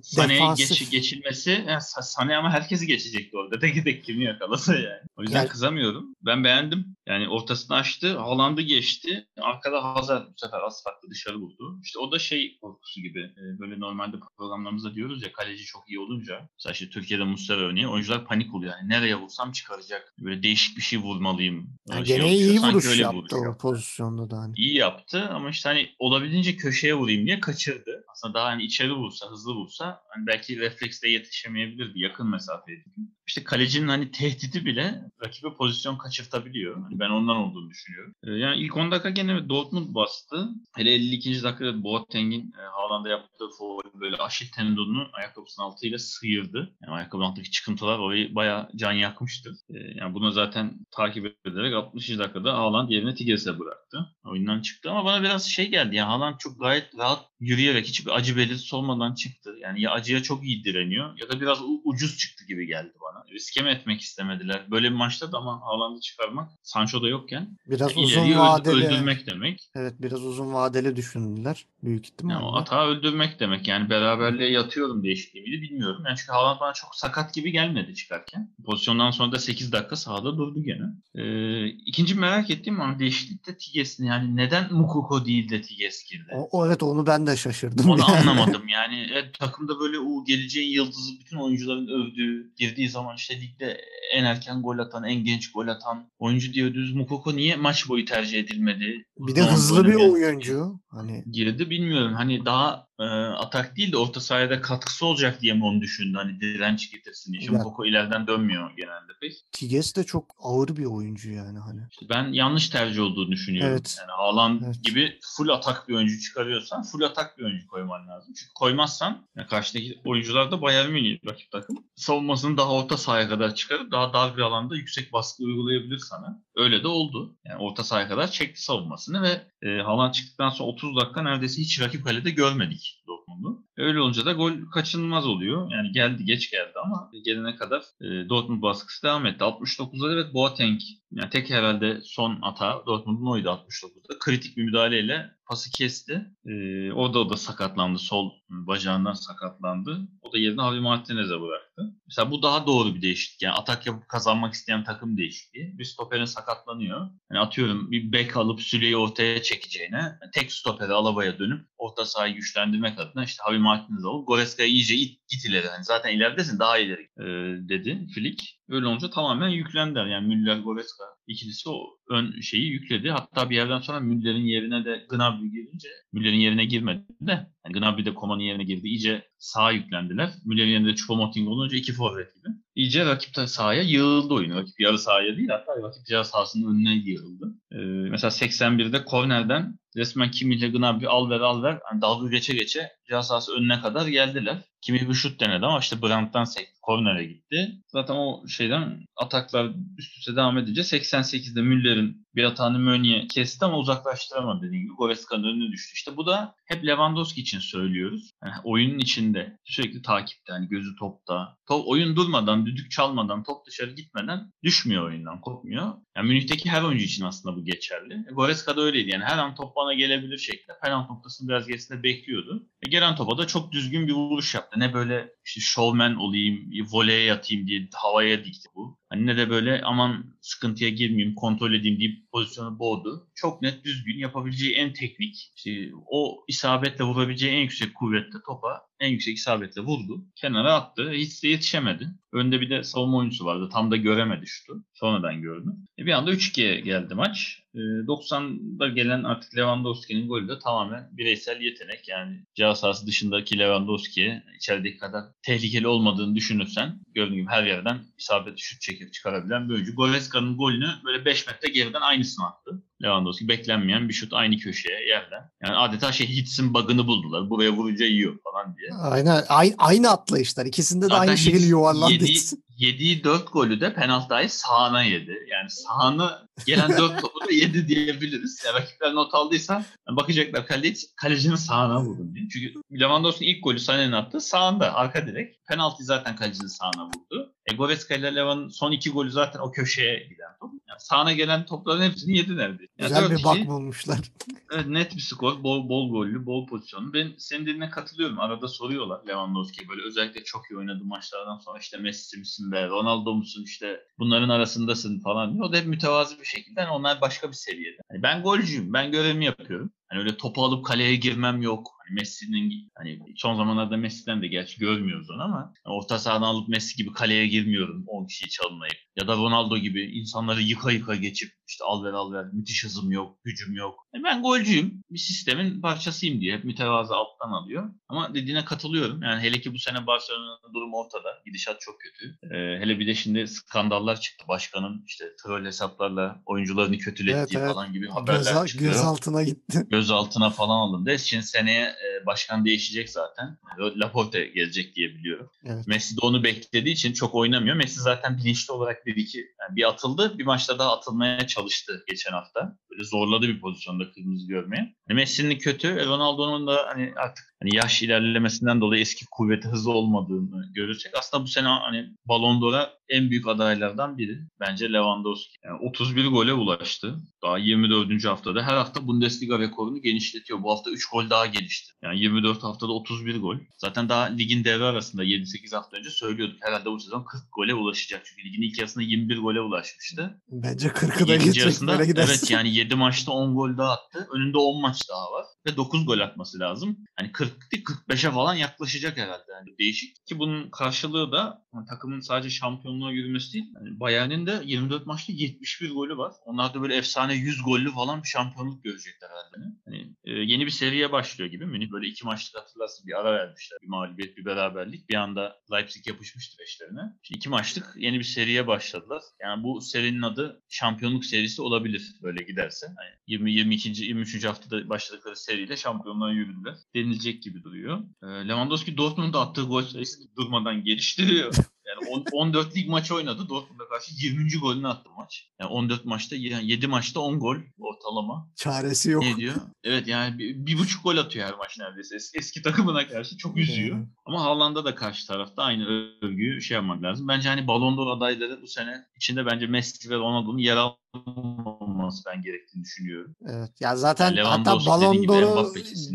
Sané'ye geç, geçilmesi yani Sané ama herkesi geçecekti orada. Tek tek kimi yakalasa yani. O yüzden yani, kızamıyorum. Ben beğendim. Yani ortasını açtı. Haaland'ı geçti. Arkada Hazard bu sefer az farklı dışarı vurdu. İşte o da şey korkusu gibi. E, böyle normalde programlarımızda diyoruz ya kaleci çok iyi olunca. Mesela işte Türkiye'de Muslera örneği. Oyuncular panik oluyor. Yani nereye vursam çıkaracak. Böyle değişik bir şey vurmalıyım. Yani şey gene iyi Sanki vuruş yaptı vuruş o pozisyonda da. Hani. İyi yaptı ama işte hani olabildiğince köşeye vurayım diye kaçırdı. Aslında daha hani içeri vursa, hızlı vursa hani belki refleksle yetişemeyebilirdi yakın mesafeye. İşte kalecinin hani tehdidi bile rakibe pozisyon kaçırtabiliyor. Hani ben ondan olduğunu düşünüyorum. Ee, yani ilk 10 dakika gene Dortmund bastı. Hele 52. dakikada Boateng'in e, Haaland'a yaptığı foul böyle aşil tendonunu ayakkabısının altıyla sıyırdı. Yani ayakkabının altındaki çıkıntılar orayı bayağı can yakmıştı. Ee, yani bunu zaten takip ederek 60. dakikada Haaland yerine Tigres'e bıraktı. Oyundan çıktı ama bana biraz şey geldi. Yani Haaland çok gayet rahat yürüyerek hiçbir acı belirtisi olmadan çıktı. Yani ya acıya çok iyi direniyor ya da biraz ucuz çıktı gibi geldi bana. Riske mi etmek istemediler? Böyle bir maçta da ama Haaland'ı çıkarmak Sancho da yokken biraz uzun vadeli öldürmek demek. Evet biraz uzun vadeli düşündüler büyük ihtimalle. Yani o hata öldürmek demek. Yani beraberliğe yatıyorum değişikliği miydi bilmiyorum. Yani çünkü Haaland bana çok sakat gibi gelmedi çıkarken. Pozisyondan sonra da 8 dakika sahada durdu gene. Ee, ikinci merak ettiğim an değişiklikte Tiges'in yani neden Mukoko değil de Tiges girdi? O, o, evet onu ben de şaşırdım. Onu anlamadım yani. Evet, takımda böyle o geleceğin yıldızı bütün oyuncuların övdüğü girdiği zaman işte ligde en erken gol atan, en genç gol atan oyuncu diyordunuz. Mukoko niye maç boyu tercih edilmedi? Bir de hızlı bir oyuncu. Hani Girdi bilmiyorum. Hani daha e, atak değil de orta sahada katkısı olacak diye mi onu düşündü? Hani direnç getirsin diye. Şimdi Koko ileriden dönmüyor genelde pek. Tigges de çok ağır bir oyuncu yani hani. İşte ben yanlış tercih olduğunu düşünüyorum. Evet. Yani Haaland Evet. gibi full atak bir oyuncu çıkarıyorsan full atak bir oyuncu koyman lazım. Çünkü koymazsan yani karşıdaki oyuncular da Bayern Münih rakip takım. Savunmasını daha orta sahaya kadar çıkarıp daha dar bir alanda yüksek baskı uygulayabilir sana. Öyle de oldu. Yani orta sahaya kadar çekti savunmasını ve e, Haaland çıktıktan sonra 30 dakika neredeyse hiç rakip kalede görmedik Dortmund'u. Öyle olunca da gol kaçınılmaz oluyor. Yani geldi geç geldi ama gelene kadar e, Dortmund baskısı devam etti. 69'da evet Boateng yani tek herhalde son ata Dortmund'un oydu 69'da. Kritik bir müdahaleyle pası kesti. Ee, orada o da sakatlandı. Sol bacağından sakatlandı. O da yerine Javi Martinez'e bıraktı. Mesela bu daha doğru bir değişiklik. Yani atak yapıp kazanmak isteyen takım değişikliği. Bir stoperin sakatlanıyor. Yani atıyorum bir bek alıp Süleyi ortaya çekeceğine tek stoperi Alaba'ya dönüp orta sahayı güçlendirmek adına işte Javi Martinez alıp Goreska'ya iyice it, git ileri. Yani zaten ileridesin daha ileri e, dedi Flick. Öyle olunca tamamen yüklendiler. Yani Müller Goreska ikilisi o ön şeyi yükledi. Hatta bir yerden sonra Müller'in yerine de Gnabry girince Müller'in yerine girmedi de yani Gnabry de Koman'ın yerine girdi. İyice sağa yüklendiler. Müller'in yerine de Choupo-Moting olunca iki forvet gibi. İyice rakip de sahaya yığıldı oyun. Rakip yarı sahaya değil hatta rakip ceza sahasının önüne yığıldı. Ee, mesela 81'de kornerden resmen Kimi ile Gnabry al ver al ver yani dalga geçe geçe ceza sahası önüne kadar geldiler. Kimi bir şut denedi ama işte Brandt'tan sekti. Korner'e gitti. Zaten o şeyden ataklar üst üste devam edince 88'de Müller'in bir atağını Mönye kesti ama uzaklaştıramadı dediğim gibi. Goreska'nın önüne düştü. İşte bu da hep Lewandowski için söylüyoruz. Yani oyunun içinde sürekli takipte hani gözü topta. Top, oyun durmadan, düdük çalmadan, top dışarı gitmeden düşmüyor oyundan, kopmuyor. Yani Münih'teki her oyuncu için aslında bu geçerli. E, Goreska da öyleydi. Yani her an top bana gelebilir şeklinde penaltı noktasının biraz gerisinde bekliyordu. E, gelen topa da çok düzgün bir vuruş yaptı. Ne böyle işte showman olayım, voleye yatayım diye havaya dikti bu. Hani ne de böyle aman sıkıntıya girmeyeyim, kontrol edeyim deyip pozisyonu boğdu. Çok net, düzgün, yapabileceği en teknik, işte o isabetle vurabileceği en yüksek kuvvetle topa en yüksek isabetle vurdu. Kenara attı. Hiç de yetişemedi. Önde bir de savunma oyuncusu vardı. Tam da göremedi şutu. Sonradan gördü. E bir anda 3-2'ye geldi maç. E, 90'da gelen artık Lewandowski'nin golü de tamamen bireysel yetenek. Yani ceza sahası dışındaki Lewandowski'ye içerideki kadar tehlikeli olmadığını düşünürsen gördüğün gibi her yerden isabetli şut çekip çıkarabilen bir oyuncu. Goreska'nın golünü böyle 5 metre geriden aynısını attı. Lewandowski beklenmeyen bir şut aynı köşeye yerden. Yani adeta şey Hits'in bug'ını buldular. Buraya vurunca yiyor falan diye. Aynen aynı, aynı atlayışlar. İkisinde de Zaten aynı şekilde yuvarlandı. yediği, yediği 4 golü de penaltıyı sağına yedi. Yani sağına gelen 4 topu da yedi diyebiliriz. Yani rakipler not aldıysa bakacaklar kaleci, kalecinin sağına vurdun diye. Çünkü Lewandowski'nin ilk golü Sané'nin attı sağında arka direk. Penaltı zaten kalecinin sağına vurdu. E Goretzka ile Levan son iki golü zaten o köşeye giden top. Yani sağına gelen topların hepsini yedi neredeyse. Yani Güzel bir 4-2 bak bulmuşlar. Evet, net bir skor. Bol bol gollü, bol pozisyonlu. Ben senin dediğine katılıyorum. Arada soruyorlar Lewandowski'ye böyle özellikle çok iyi oynadığı maçlardan sonra işte Messi misin be, Ronaldo musun işte bunların arasındasın falan. O da hep mütevazi bir şekilde. Yani onlar başka bir seviyede. Hani ben golcüyüm. Ben görevimi yapıyorum. Hani öyle topu alıp kaleye girmem yok. Hani Messi'nin hani son zamanlarda Messi'den de gerçi görmüyoruz onu ama orta sahadan alıp Messi gibi kaleye girmiyorum 10 kişiyi çalınmayıp. Ya da Ronaldo gibi insanları yıka yıka geçip işte al ver al ver müthiş hızım yok, gücüm yok. E ben golcüyüm. Bir sistemin parçasıyım diye hep mütevazı alttan alıyor. Ama dediğine katılıyorum. Yani hele ki bu sene Barcelona'nın durumu ortada. Gidişat çok kötü. Ee, hele bir de şimdi skandallar çıktı. Başkanın işte troll hesaplarla oyuncularını kötülettiği Evet, evet. falan gibi haberler Göz, çıkıyor gözaltına gitti. Gözaltına falan alındı. Şimdi seneye e, başkan değişecek zaten. Laporte gelecek diye biliyorum. Evet. Messi de onu beklediği için çok oynamıyor. Messi zaten bilinçli olarak dedi ki yani bir atıldı. Bir maçta daha atılmaya çalıştı geçen hafta. Zorladı bir pozisyonda kırmızı görmeye. Yani Messi'nin kötü. Ronaldo'nun da hani artık hani yaş ilerlemesinden dolayı eski kuvveti hızı olmadığını görürsek aslında bu sene hani Ballon d'Or'a en büyük adaylardan biri bence Lewandowski. Yani 31 gole ulaştı. Daha 24. haftada her hafta Bundesliga rekorunu genişletiyor. Bu hafta 3 gol daha gelişti. Yani 24 haftada 31 gol. Zaten daha ligin devre arasında 7-8 hafta önce söylüyorduk. Herhalde bu sezon 40 gole ulaşacak. Çünkü ligin ilk yarısında 21 gole ulaşmıştı. Bence 40'ı da geçecek yarısında evet yani 7 maçta 10 gol daha attı. Önünde 10 maç daha var. ve 9 gol atması lazım. Hani 40 değil 45'e falan yaklaşacak herhalde. Yani değişik ki bunun karşılığı da hani takımın sadece şampiyonluğa yürümesi değil. Yani Bayern'in de 24 maçta 71 golü var. Onlar da böyle efsane 100 gollü falan bir şampiyonluk görecekler herhalde. Hani e, yeni bir seriye başlıyor gibi. Münih böyle iki maçta hatırlarsın bir ara vermişler. Bir mağlubiyet, bir beraberlik. Bir anda Leipzig yapışmıştı eşlerine. Şimdi iki maçlık yeni bir seriye başladılar. Yani bu serinin adı şampiyonluk serisi olabilir böyle giderse. Yani 20 22. 23. haftada başladıkları seriyle şampiyonluğa yürüdüler. Denilecek gibi duruyor. E, Lewandowski Dortmund'da attığı gol sayısını durmadan geliştiriyor. Yani on- 14 lig maçı oynadı. Dortmund'a karşı 20. golünü attı maç. Yani 14 maçta 7 maçta 10 gol ortalama. Çaresi yok. Ne diyor? Evet yani bir, bir buçuk gol atıyor her maç neredeyse. Eski, eski takımına karşı çok üzüyor. Evet. Ama Haaland'a da karşı tarafta aynı övgüyü şey yapmak lazım. Bence hani Ballon d'Or adayları bu sene içinde bence Messi ve Ronaldo'nun yer almaması ben gerektiğini düşünüyorum. Evet. Ya zaten Yani hatta Ballon d'Or'u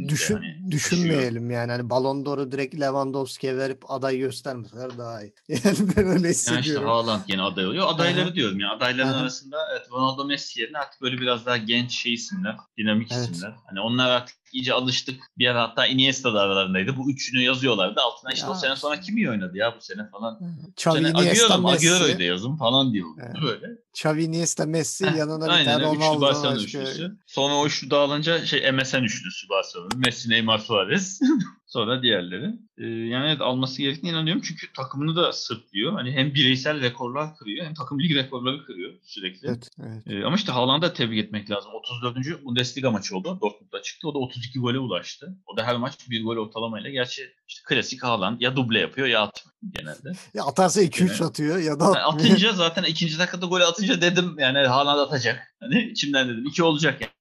düşün, hani düşünmeyelim yani. Hani Ballon d'Or'u direkt Lewandowski'ye verip aday göstermeseler daha iyi. Yani ben öyle Yani işte hissediyorum. Haaland yine aday oluyor. Adayları Aha. diyorum ya. Adayların Aha. arasında evet Ronaldo Messi yerine artık böyle biraz daha genç şey isimler. Dinamik Evet. isimler. Hani onlar artık iyice alıştık. Bir ara hatta Iniesta da aralarındaydı. Bu üçünü yazıyorlardı. Altına işte Ya. o sene sonra kim iyi oynadı ya bu sene falan. Xavi, sene Iniesta, Agüero Messi. yazın falan diyor. Evet. Böyle. Xavi, Iniesta, Messi Heh, yanına bir tane Ronaldo Barcelona başka. üçlüsü. Sonra o üçlü dağılınca şey MSN üçlüsü Barcelona. Messi, Neymar, Suarez. Sonra diğerleri. Ee, yani evet alması gerektiğine inanıyorum. Çünkü takımını da sırtlıyor. Hani hem bireysel rekorlar kırıyor hem takım lig rekorları kırıyor sürekli. Evet, evet. Ee, ama işte Haaland'ı da tebrik etmek lazım. 34. Bundesliga maçı oldu. Dortmund'da çıktı. O da 32 gole ulaştı. O da her maç bir gol ortalamayla. Gerçi işte klasik Haaland ya duble yapıyor ya atmıyor genelde. Ya atarsa 2-3 Evet. atıyor ya da Yani atmıyor. atınca zaten ikinci dakikada golü atınca dedim yani Haaland atacak. Hani içimden dedim iki olacak yani.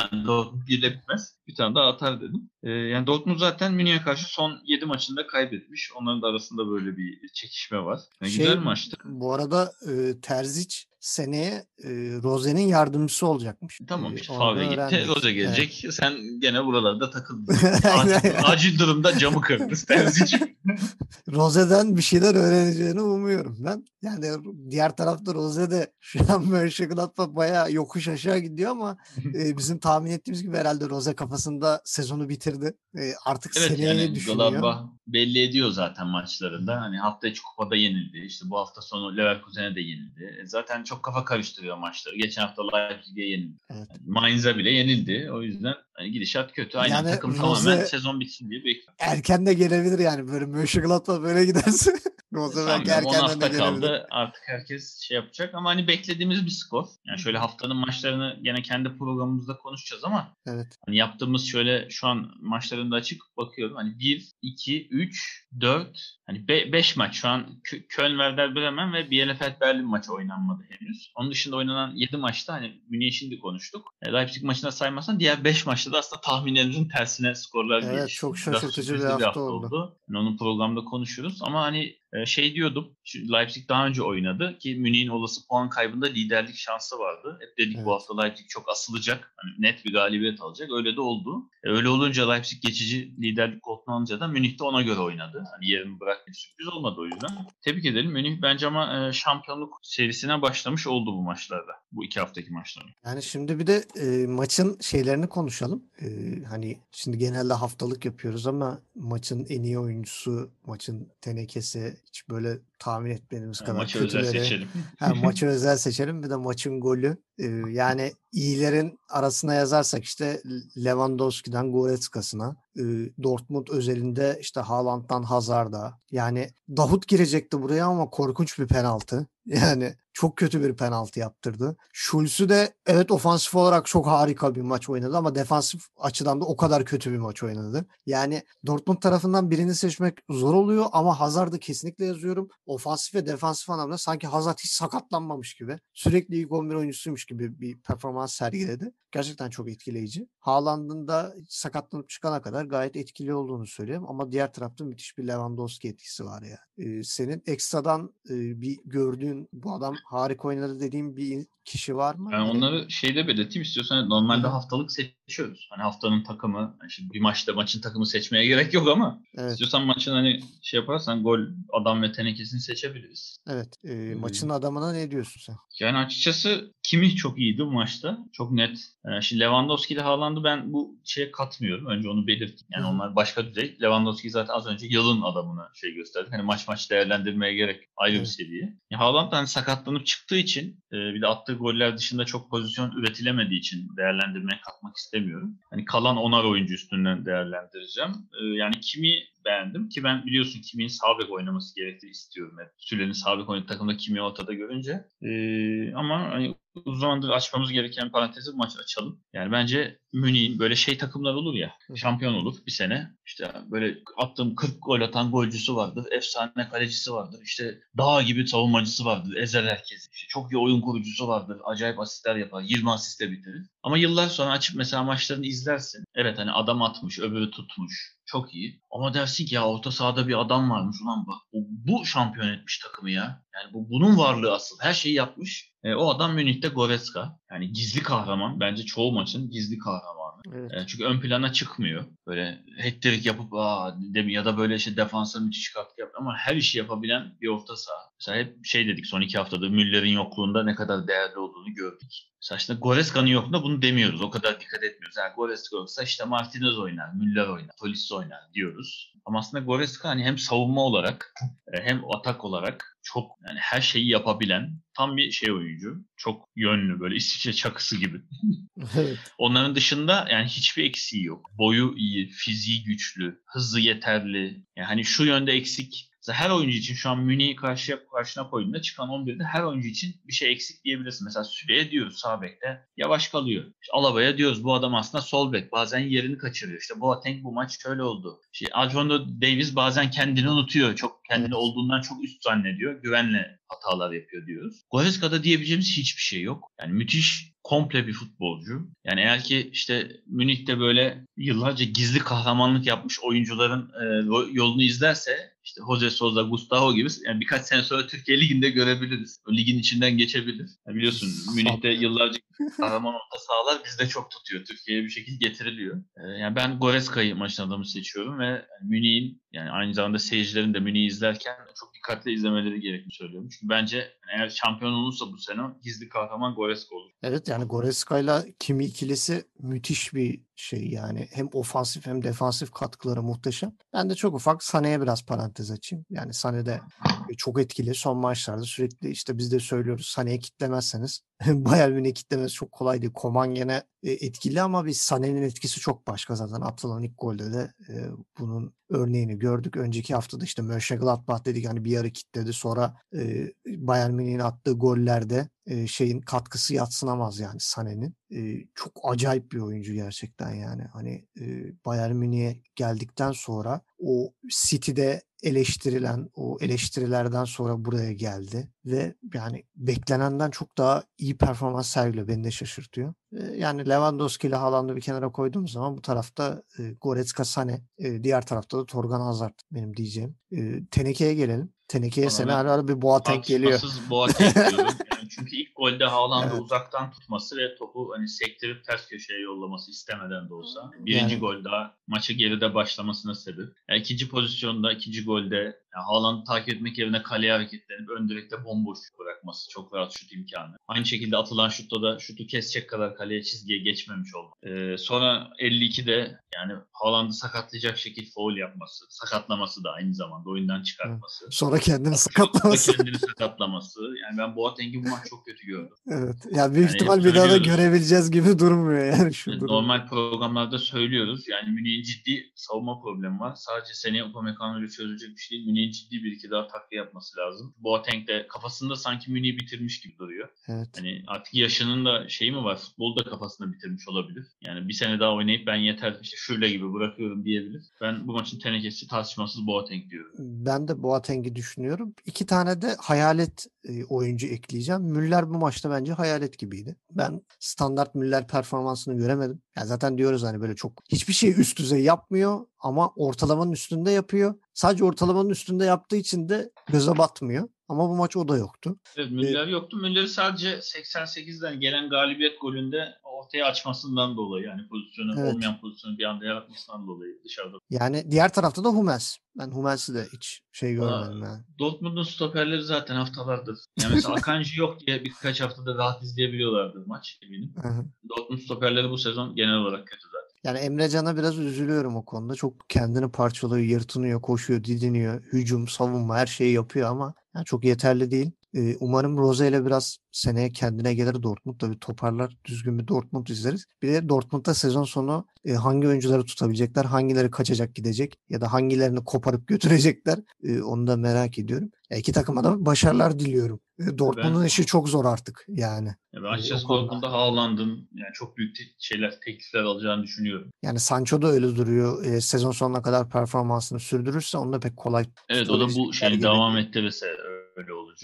Yani Dortmund birle bitmez. Bir tane daha atar dedim. Ee, yani Dortmund zaten Münih'e karşı son 7 maçında kaybetmiş. Onların da arasında böyle bir çekişme var. Yani Şey, güzel maçtı. Bu arada e, Terzic seneye e, Rose'nin yardımcısı olacakmış. Tamam işte Favre gitti. öğrendik. Rose gelecek. Sen gene buralarda takıldın. Acil, acil durumda camı kırdın. Terzic. Rose'den bir şeyler öğreneceğini umuyorum ben. Yani diğer tarafta Rose de şu an Mönchengladbach bayağı yokuş aşağı gidiyor ama e, bizim tahmin ettiğimiz gibi herhalde Rose kafasında sezonu bitirdi. E, artık Evet seneye yani düşünüyor. Gladbach belli ediyor zaten maçlarında. Hani hafta içi kupada yenildi. İşte bu hafta sonu Leverkusen'e de yenildi. E, Zaten çok kafa karıştırıyor maçları. Geçen hafta Leipzig'e yenildi. Evet. Mainz'a bile yenildi. O yüzden hani gidişat kötü. Aynen Yani takım Rose- tamamen sezon bitsin diye bekliyor. Erken de gelebilir yani böyle Mönchengladbach böyle giderse. Rose belki Sanmıyorum. 10 erkenden de gelebilir. kaldı. Artık herkes şey yapacak ama hani beklediğimiz bir skor. Yani şöyle haftanın maçlarını gene kendi programımızda konuşacağız ama Evet. Hani yaptığımız şöyle şu an maçlarında açık bakıyorum. Hani 1, 2, 3, 4, hani 5 maç şu an Kö- Köln, Werder Bremen ve Bielefeld Berlin maçı oynanmadı henüz. Onun dışında oynanan 7 maçta hani Münih'i şimdi konuştuk. E, Leipzig maçına saymazsan diğer 5 maçta da aslında tahminlerimizin tersine skorlar Evet, gelişti. çok Biraz şaşırtıcı bir sürprizli hafta oldu. Yani onu programda konuşuruz ama hani şey diyordum. Leipzig daha önce oynadı ki Münih'in olası puan kaybında liderlik şansı vardı. Hep dedik Evet. bu hafta Leipzig çok asılacak. Hani net bir galibiyet alacak. Öyle de oldu. E, öyle olunca Leipzig geçici liderlik koltuğunu alınca da Münih de ona göre oynadı. Hani yerini bırakmadı. Sürpriz olmadı o yüzden. Tebrik edelim. Münih bence ama e, şampiyonluk serisine başlamış oldu bu maçlarda. Bu iki haftaki maçlarda. Yani şimdi bir de e, maçın şeylerini konuşalım. E, hani şimdi genelde haftalık yapıyoruz ama maçın en iyi oyuncusu, maçın tenekesi hiç böyle tahmin etmediğimiz Yani kadar maçı özel kötüleri. seçelim. Ha, maçı özel seçelim bir de maçın golü. E, yani iyilerin arasına yazarsak işte Lewandowski'den Goretzka'sına, e, Dortmund özelinde işte Haaland'dan Hazard'a. Yani Davut girecekti buraya ama korkunç bir penaltı. Yani çok kötü bir penaltı yaptırdı. Schulz'ü de evet ofansif olarak çok harika bir maç oynadı ama defansif açıdan da o kadar kötü bir maç oynadı. Yani Dortmund tarafından birini seçmek zor oluyor ama Hazard'ı kesinlikle yazıyorum. Ofansif ve defansif anlamda sanki Hazard hiç sakatlanmamış gibi. Sürekli ilk 11 oyuncusuymuş gibi bir performans sergiledi. Gerçekten çok etkileyici. Haaland'ın da sakatlanıp çıkana kadar gayet etkili olduğunu söyleyeyim ama diğer tarafta müthiş bir Lewandowski etkisi var ya. Ee, senin ekstradan e, bir gördüğün bu adam harika oynadı dediğim bir kişi var mı? Hani- onları şeyde belirteyim istiyorsan normalde Hı hı. haftalık seçiyoruz. Hani haftanın takımı, yani şimdi bir maçta maçın takımı seçmeye gerek yok ama Evet, istiyorsan maçın hani şey yaparsan gol adam ve tenekesini seçebiliriz. evet. Ee, maçın adamına ne diyorsun sen? Yani açıkçası kimi çok iyiydi bu maçta. Çok net. Ee, şimdi Lewandowski ile Haaland'ı ben bu şeye katmıyorum. Önce onu belirteyim. Yani Hı onlar başka düzey. Lewandowski zaten az önce yılın adamına şey gösterdi. Hani maç maç değerlendirmeye gerek ayrı Evet. bir seviye. Ya Haaland da hani sakatlanıp çıktığı için e, bir de attığı goller dışında çok pozisyon üretilemediği için değerlendirmeye katmak istemiyorum. Hani kalan onar oyuncu üstünden değerlendireceğim. E, yani kimi beğendim ki ben biliyorsun kimin sağ bek oynaması gerektiğini istiyorum hep. Sülenin sağ bek oynadığı takımda kimi ortada görünce. E, ama hani uzun zamandır açmamız gereken parantezi bu maç açalım. Yani bence Münih'in böyle şey takımlar olur ya. Şampiyon olur bir sene. İşte böyle attığım 40 gol atan golcüsü vardır. Efsane kalecisi vardır. İşte dağ gibi savunmacısı vardır. Ezer herkesi. İşte çok iyi oyun kurucusu vardır. Acayip asistler yapar. 20 asistle bitirir. Ama yıllar sonra açıp mesela maçlarını izlersin. Evet hani adam atmış, öbürü tutmuş. Çok iyi. Ama dersin ki ya orta sahada bir adam varmış ulan bak. Bu, bu şampiyon etmiş takımı ya. Yani bu bunun varlığı asıl. Her şeyi yapmış. E, o adam Münih'te Goretzka. Yani gizli kahraman. Bence çoğu maçın gizli kahramanı. Evet. E, çünkü ön plana çıkmıyor. Böyle hat-trick yapıp aa, ya da böyle işte defansa müthiş katkı yap ama her işi yapabilen bir orta saha. Mesela hep şey dedik son iki haftada Müller'in yokluğunda ne kadar değerli olduğunu gördük. Mesela işte Goreska'nın yokluğunda bunu demiyoruz. O kadar dikkat etmiyoruz. Yani Goreska yoksa işte Martinez oynar, Müller oynar, Tolisso oynar diyoruz. Ama aslında Goreska hani hem savunma olarak e, hem atak olarak çok yani her şeyi yapabilen tam bir şey oyuncu. Çok yönlü böyle İsviçre çakısı gibi. Evet. Onların dışında yani hiçbir eksiği yok. Boyu iyi, fiziği güçlü, hızı yeterli. Yani hani şu yönde eksik. Mesela her oyuncu için şu an Münih'i karşıya, karşına koyduğunda çıkan 11'de her oyuncu için bir şey eksik diyebilirsin. Mesela Süle'ye diyoruz sağ bekte yavaş kalıyor. İşte Alaba'ya diyoruz bu adam aslında sol bek. Bazen yerini kaçırıyor. İşte Boateng bu maç şöyle oldu. İşte Alfonso Davies bazen kendini unutuyor. Çok kendini olduğundan çok üst zannediyor. Güvenle hatalar yapıyor diyoruz. Goreska'da diyebileceğimiz hiçbir şey yok. Yani müthiş komple bir futbolcu. Yani eğer ki işte Münih'te böyle yıllarca gizli kahramanlık yapmış oyuncuların e, yolunu izlerse işte Jose Souza, Gustavo gibi yani birkaç sene sonra Türkiye Ligi'nde görebiliriz. O ligin içinden geçebilir. Yani biliyorsun Münih'te yıllarca kahraman orta sahalar bizde çok tutuyor. Türkiye'ye bir şekilde getiriliyor. E, yani ben Goreska'yı maçın adamı seçiyorum ve Münih'in yani aynı zamanda seyircilerin de Münih'i izlerken çok dikkatli izlemeleri gerektiğini söylüyorum. Çünkü bence eğer şampiyon olursa bu sene gizli kahraman Goreska olur. Evet yani Goreska'yla Kimi ikilisi müthiş bir şey yani. Hem ofansif hem defansif katkıları muhteşem. Ben de çok ufak Sané'ye biraz parantez açayım. Yani Sané de çok etkili. Son maçlarda sürekli işte biz de söylüyoruz Sané'yi kitlemezseniz Bayern Münih kitlemesi çok kolay değil. Koman gene e, etkili ama biz Sané'nin etkisi çok başka zaten. Atılan ilk golde de e, bunun örneğini gördük. Önceki haftada işte Mönchengladbach dedik hani bir yarı kitledi. Sonra e, Bayern Münih'in attığı gollerde şeyin katkısı yatsınamaz yani Sané'nin. Çok acayip bir oyuncu gerçekten yani. Hani Bayern Münih'e geldikten sonra o City'de eleştirilen o eleştirilerden sonra buraya geldi ve yani beklenenden çok daha iyi performans sergiliyor. Beni de şaşırtıyor. Yani Lewandowski ile Haaland'ı bir kenara koyduğum zaman bu tarafta Goretzka, Sané, e, diğer tarafta da Torgan Hazard benim diyeceğim. Teneke'ye gelelim. Teneke'ye Ama sene ara ara bir Boateng geliyor. Boateng diyorum. Yani çünkü ilk golde Haaland'ı Evet. uzaktan tutması ve topu hani sektirip ters köşeye yollaması istemeden de olsa. Birinci Yani- gol daha maçı geride başlamasına sebep. Yani ikinci pozisyonda, ikinci golde yani Haaland'ı takip etmek yerine kaleye hareketlenip ön direkte bomboş bırakması. Çok rahat şut imkanı. Aynı şekilde atılan şutta da şutu kesecek kadar kaleye çizgiye geçmemiş oldu. Ee, sonra 52'de yani Haaland'ı sakatlayacak şekil foul yapması. Sakatlaması da aynı zamanda oyundan çıkartması. Sonra kendini Sonra sakatlaması. kendini sakatlaması. Yani ben Boateng'i bu maç çok kötü gördüm. Evet. Ya büyük Yani ihtimal bir daha da görebileceğiz gibi durmuyor yani şu durum. Normal programlarda söylüyoruz. Yani Münih'in ciddi savunma problemi var. Sadece seneye Upamecano ile çözülecek bir şey değil. Münih'in ciddi bir iki daha takviye yapması lazım. Boateng de kafasında sanki Münih'i bitirmiş gibi duruyor. Evet. Hani artık yaşının da şeyi mi var? Futbolu da kafasında bitirmiş olabilir. Yani bir sene daha oynayıp ben yeter işte şöyle gibi bırakıyorum diyebilir. Ben bu maçın tenekesi tartışmasız Boateng diyorum. Ben de Boateng'i düşünüyorum. İki tane de hayalet e, oyuncu ekleyeceğim. Müller bu maçta bence hayalet gibiydi. Ben standart Müller performansını göremedim. Ya zaten diyoruz hani böyle çok hiçbir şey üst düzey yapmıyor ama ortalamanın üstünde yapıyor. Sadece ortalamanın üstünde yaptığı için de göze batmıyor. Ama bu maç o da yoktu. Evet Müller yoktu. Müller'i sadece 88'den gelen galibiyet golünde ortaya açmasından dolayı yani pozisyonu Evet. olmayan pozisyonu bir anda yaratmasından dolayı dışarıda. Yani diğer tarafta da Hummels. Ben Hummels'i de hiç şey görmedim yani. Dortmund'un stoperleri zaten haftalardır. Yani mesela Akanji yok diye birkaç haftada rahat izleyebiliyorlardı maç eminim. Hı hı. Dortmund stoperleri bu sezon genel olarak kötü zaten. Yani Emre Can'a biraz üzülüyorum o konuda. Çok kendini parçalıyor, yırtınıyor, koşuyor, didiniyor. Hücum, savunma her şeyi yapıyor ama yani çok yeterli değil. Ee, umarım Rose ile biraz seneye kendine gelir Dortmund da bir toparlar. Düzgün bir Dortmund izleriz. Bir de Dortmund'da sezon sonu e, hangi oyuncuları tutabilecekler, hangileri kaçacak gidecek ya da hangilerini koparıp götürecekler e, onu da merak ediyorum. Ya iki takıma da başarılar diliyorum. E, Dortmund'un Ben- işi çok zor artık yani. Yani ben açıkçası. Dortmund'da Haaland'ın yani çok büyük te- şeyler, teklifler alacağını düşünüyorum. Yani Sancho da öyle duruyor. E, sezon sonuna kadar performansını sürdürürse onu da pek kolay Evet o da bu gibi. devam ettirirse öyle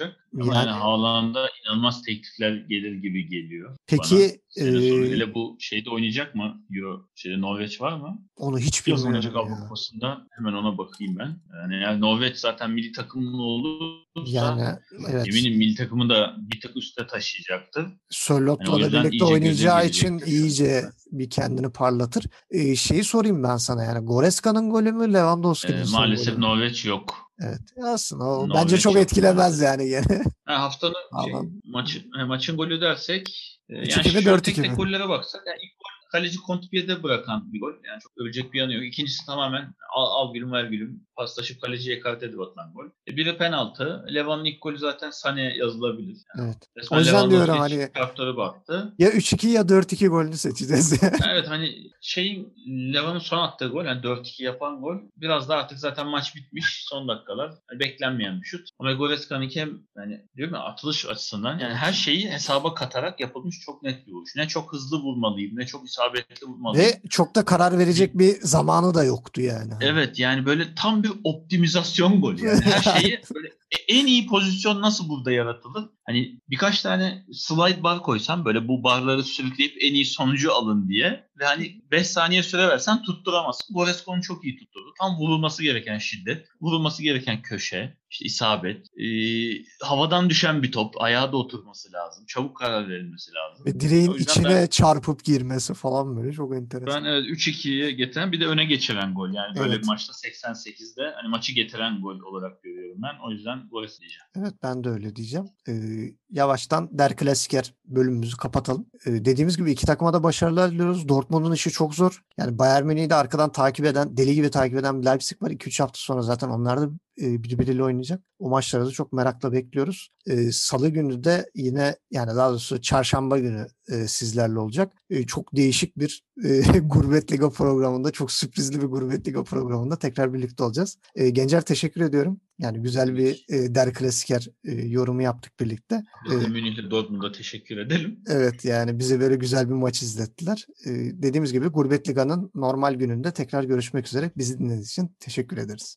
olacak. Ama Yani- yani Haaland'a inanılmaz teklifler gelir gibi geliyor. Peki, bana. E, hele bu şeyde oynayacak mı? Euro şeyde Norveç var mı? onu hiç bilmiyorum oynayacak ya. Avrupa Kupası'nda hemen ona bakayım ben. Yani eğer Norveç zaten milli takımın olursa Yani evet. eminim milli takımı da bir tık üstte taşıyacaktır. Sörlot'la Yani da birlikte oynayacağı için iyice bir kendini parlatır. Ee, şeyi sorayım ben sana yani Goreska'nın golü mü Lewandowski'nin Ee, maalesef golü mü? Norveç yok. Evet. Aslında o Norveç bence çok yok. etkilemez yani gene. Ha, haftanın şey, maçı, he, maçın golü dersek e, 3-2 yani mi, şöyle 4-2 tek tek mi? gollere baksak yani ilk gol kaleci Kontipier'de bırakan bir gol. Yani çok övecek bir yanı yok. İkincisi tamamen al, al gülüm ver gülüm paslaşıp kaleciye edip atılan gol. E, biri penaltı. Levan'ın ilk golü zaten Sané yazılabilir. Yani Evet. resmen O yüzden diyorum hani- kartları baktı. Ya 3-2 ya 4-2 golünü seçeceğiz. Evet hani şeyin Levan'ın son attığı gol yani 4-2 yapan gol biraz da artık zaten maç bitmiş son dakikalar. Yani beklenmeyen bir şut. Ama Goreska'nınki hem yani diyorum ya atılış açısından yani her şeyi hesaba katarak yapılmış çok net bir vuruş. Ne çok hızlı vurmalıyım ne çok isabetli vurmalıyım. Ve çok da karar verecek bir zamanı da yoktu yani. Evet yani böyle tam bir optimizasyon golü. Yani her şeyi böyle en iyi pozisyon nasıl burada yaratılır? Hani birkaç tane slide bar koysam böyle bu barları sürükleyip en iyi sonucu alın diye ve hani 5 saniye süre versen tutturamazsın. Goresko'nu çok iyi tutturdu. Tam vurulması gereken şiddet, vurulması gereken köşe, işte isabet, ee, havadan düşen bir top, ayağa da oturması lazım. Çabuk karar verilmesi lazım. Ve direğin içine ben- çarpıp girmesi falan böyle çok enteresan. Ben evet 3-2'ye getiren bir de öne geçiren gol. Yani böyle Evet. bir maçta 88'de hani maçı getiren gol olarak görüyorum ben. O yüzden Gores diyeceğim. Evet ben de öyle diyeceğim. Ee, yavaştan Der Klasiker bölümümüzü kapatalım. Ee, dediğimiz gibi iki takıma da başarılar diliyoruz. Dortmund'un işi çok zor. Yani Bayern Münih'i de arkadan takip eden, deli gibi takip eden bir Leipzig var. 2-3 hafta sonra zaten onlar da e, birbiriyle oynayacak. O maçları da çok merakla bekliyoruz. Salı günü de yine yani daha doğrusu çarşamba günü e, sizlerle olacak. E, çok değişik bir e, Gurbet Liga programında, çok sürprizli bir Gurbet Liga programında tekrar birlikte olacağız. E, Gencer teşekkür ediyorum. Yani güzel bir e, Der Klasiker e, yorumu yaptık birlikte. Biz de. Münih'le Dortmund'a teşekkür edelim. Evet yani bize böyle güzel bir maç izlettiler. E, dediğimiz gibi Gurbet Liga'nın normal gününde tekrar görüşmek üzere. Bizi dinlediğiniz için teşekkür ederiz.